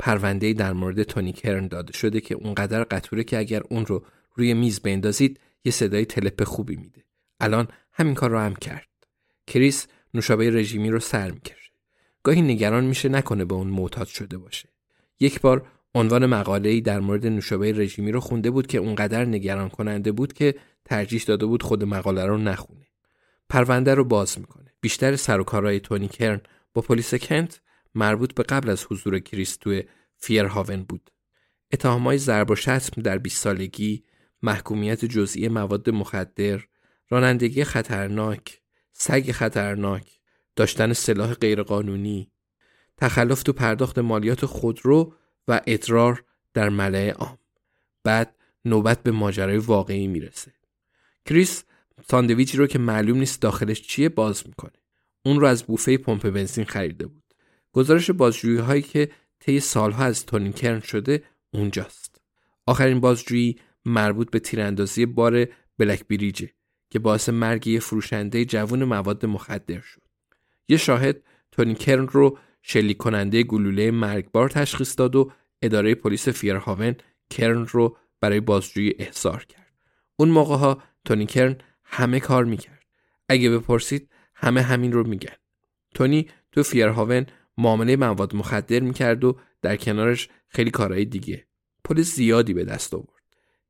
پرونده در مورد تونی کرن داده شده که اونقدر قطوره که اگر اون رو روی میز بندازید یه صدای تلپ خوبی میده. الان همین کار رو هم کرد. کریس نوشابه رژیمی رو سر می‌کشه. گاهی نگران میشه نکنه به اون معتاد شده باشه. یک بار عنوان مقاله‌ای در مورد نوشابه رژیمی رو خونده بود که اونقدر نگران کننده بود که ترجیح داده بود خود مقاله رو نخونه. پرونده رو باز می‌کنه. بیشتر سر و کارهای تونی کرن با پلیس کنت مربوط به قبل از حضور کریس توی فیرهاون بود. اتهامهای ضرب و شتم در 20 سالگی، محکومیت جزئی مواد مخدر، رانندگی خطرناک، سگ خطرناک، داشتن سلاح غیرقانونی، تخلف تو پرداخت مالیات خودرو و ادرار در ملعه عام. بعد نوبت به ماجرای واقعی می‌رسه. کریس ساندویچی رو که معلوم نیست داخلش چیه باز می‌کنه. اون رو از بوفه پمپ بنزین خریده بود. گزارش بازجویی هایی که طی سالها از تونی کرن شده اونجاست. آخرین بازجویی مربوط به تیراندازی بار بلک بریجه که باعث مرگ یه فروشنده جوون مواد مخدر شد. یه شاهد تونی کرن رو شلیک کننده گلوله مرگبار تشخیص داد و اداره پلیس فیرهاون کرن رو برای بازجویی احضار کرد. اون موقع ها تونی کرن همه کار می‌کرد. اگه بپرسید همه همین رو میگن. تونی تو فیرهاون معامله مواد مخدر می‌کرد و در کنارش خیلی کارهای دیگه. پول زیادی به دست آورد.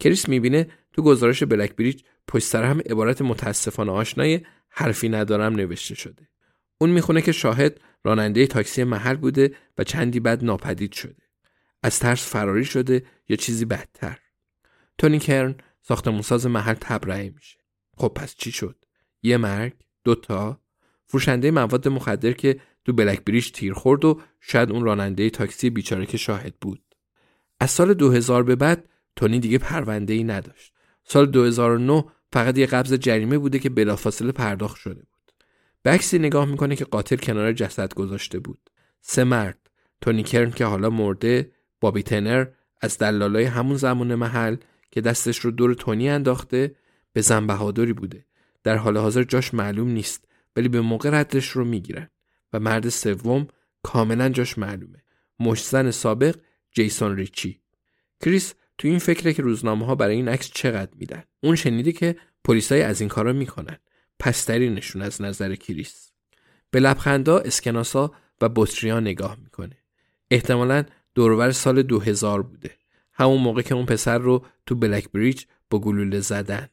کریس می‌بینه تو گزارش بلک بریج پشت سر هم عبارت متاسفانه آشنای حرفی ندارم نوشته شده. اون می‌خونه که شاهد راننده تاکسی محل بوده و چندی بعد ناپدید شده. از ترس فراری شده یا چیزی بدتر. تونی کرن ساختمونساز محل تبرئه میشه. خب پس چی شد؟ یه مرگ؟ دوتا؟ فروشنده مواد مخدر که تو بلک بریج تیر خورد و شاید اون راننده تاکسی بیچاره که شاهد بود. از سال 2000 به بعد تونی دیگه پرونده ای نداشت. سال 2009 فقط یه قبض جریمه بوده که بلافاصله پرداخت شده بود. به عکسی نگاه می‌کنه که قاتل کنار جسد گذاشته بود. سه مرد تونی کرن که حالا مرده، بابی تنر از دلالای همون زمان محل که دستش رو دور تونی انداخته به زن بهادری بوده. در حال حاضر جاش معلوم نیست ولی به موقع ردش رو می‌گیرن. و مرد سوم کاملا جاش معلومه. مشزن سابق جیسون ریچی. کریس تو این فکره که روزنامه ها برای این عکس چقدر میدن. اون شنیده که پلیسای از این کارا می‌کنن. پسترینشون از نظر کریس. به لبخندا اسکناسا و بطریا نگاه می‌کنه. احتمالا دورور سال 2000 بوده. همون موقع که اون پسر رو تو بلک بریج با گلوله زدن.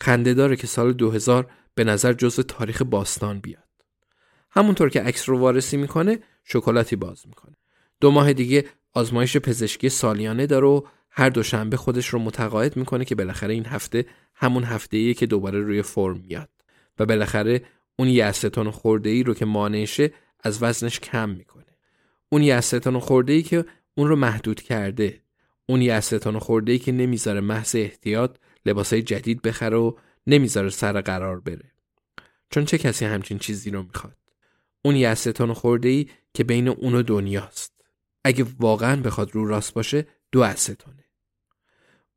خنده داره که سال 2000 به نظر جزو تاریخ باستان بیاد. همونطور که عکس رو وارسی می‌کنه شکلاتی باز می‌کنه. دو ماه دیگه آزمایش پزشکی سالیانه داره و هر دوشنبه خودش رو متقاعد می‌کنه که بالاخره این هفته همون هفته ایه که دوباره روی فرم میاد و بالاخره اون یه استون خورده ای رو که مانعشه از وزنش کم می‌کنه. اون یه استون خورده ای که اون رو محدود کرده اون یه استون خورده ای که نمی‌ذاره محض احتیاط لباسای جدید بخره و نمی‌ذاره سر قرار بره. چون چه کسی همچین چیزی رو می‌خواد؟ اون یه استون خورده ای که بین اون و دنیاست. اگه واقعا بخواد رو راست باشه دو استونه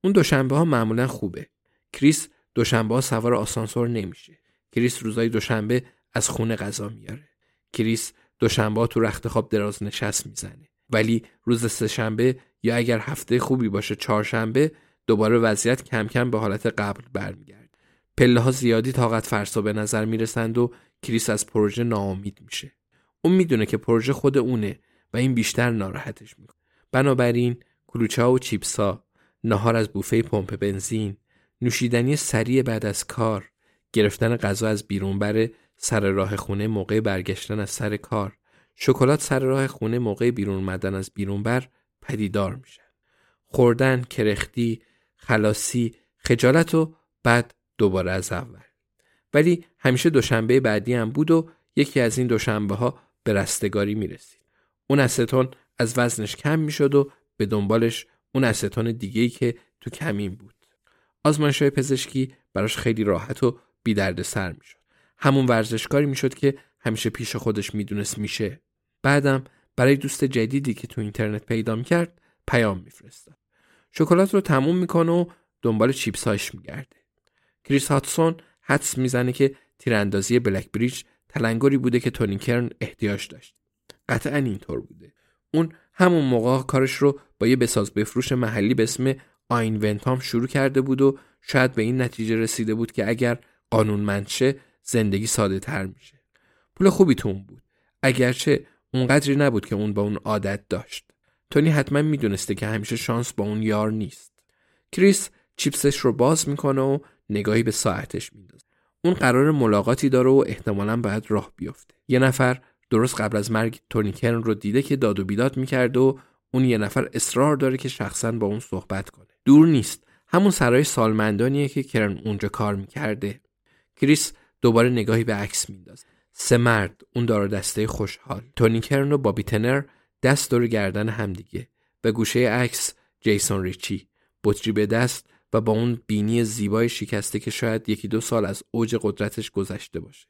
اون دوشنبه ها معمولا خوبه. کریس دوشنبه ها سوار آسانسور نمیشه. کریس روزای دوشنبه از خونه غذا میاره. کریس دوشنبه تو رخت خواب دراز نشست می‌زنه. ولی روز سهشنبه یا اگر هفته خوبی باشه چهارشنبه دوباره وضعیت کم کم به حالت قبل برمیگرده. پله ها زیادی طاقت فرسا به نظر می‌رسند و کریس از پروژه ناامید میشه. اون می‌دونه که پروژه خود اونه و این بیشتر ناراحتش می‌کنه. بنابراین کلوچه و چیپسا نهار از بوفه پمپ بنزین نوشیدنی سریع بعد از کار گرفتن غذا از بیرون بره سر راه خونه موقع برگشتن از سر کار شکلات سر راه خونه موقع بیرون اومدن از بیرون بر پدیدار میشن. خوردن کرختی خلاصی خجالت و بعد دوباره از اول. ولی همیشه دوشنبه بعدی هم بود و یکی از این دوشنبه ها به رستگاری می‌رسید. اون استون از وزنش کم می‌شد و به دنبالش اون استون ای که تو کمین بود. آزمایش های پزشکی براش خیلی راحت و بی درد سر می‌شد. همون ورزشکاری می‌شد که همیشه پیش خودش می‌دونست میشه. بعدم برای دوست جدیدی که تو اینترنت پیدا می‌کرد پیام میفرستاد. شکلات رو تموم می‌کنه و دنبال چیپس هاش میگرده. کریس هاتسون حدس می‌زنه که تیراندازی بلک بریج تلنگری بوده که تونی کرن احتیاج داشت. قطعا اینطور بوده. اون همون موقع کارش رو با یه بساز بفروش محلی به اسم آین ونتام شروع کرده بود و شاید به این نتیجه رسیده بود که اگر قانون شه زندگی ساده تر میشه. پول خوبی تو اون بود. اگرچه اونقدری نبود که اون با اون عادت داشت. تونی حتما می‌دونسته که همیشه شانس با اون یار نیست. کریس چیپسش رو باز می‌کنه و نگاهی به ساعتش میندازه اون قرار ملاقاتی داره و احتمالا باید راه بیفته. یه نفر درست قبل از مرگ تونی کرن رو دیده که داد و بیداد می‌کرده و اون یه نفر اصرار داره که شخصا با اون صحبت کنه. دور نیست. همون سرای سالمندانیه که کرن اونجا کار می‌کرده. کریس دوباره نگاهی به عکس میندازه. سه مرد اون داره دسته خوشحال. تونی کرن و بابی تنر دست دور گردن همدیگه. و گوشه عکس جیسون ریچی. بطری به دست و با اون بینی زیبای شکسته که شاید یکی دو سال از اوج قدرتش گذشته باشه.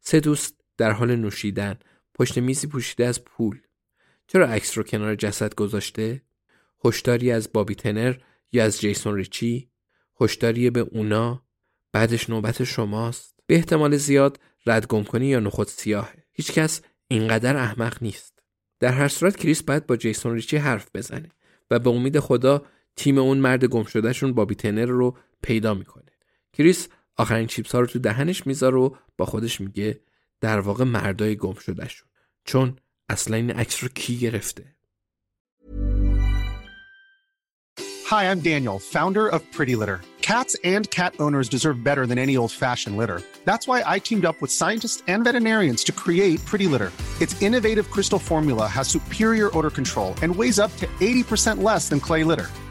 سه دوست در حال نوشیدن. پشت میزی پوشیده از پول. چرا عکس رو کنار جسد گذاشته؟ هشداری از بابی تنر یا از جیسون ریچی؟ هشداری به اونا؟ بعدش نوبت شماست. به احتمال زیاد رد گم کنی یا نخود سیاهه هیچکس اینقدر احمق نیست. در هر صورت کریس باید با جیسون ریچی حرف بزنه و به امید خدا تیم اون مرد گم شدهشون بابی تنر رو پیدا می‌کنه کریس آخرین چیپس ها رو تو دهنش می‌ذاره و با خودش میگه در واقع مردای گم شدهشون چون اصلا این عکس رو کی گرفته Hi, I'm Daniel, founder of Pretty Litter. Cats and cat owners deserve better than any old-fashioned litter. That's why I teamed up with scientists and veterinarians to create Pretty Litter. Its innovative crystal formula has superior odor control and weighs up to 80% less than clay litter.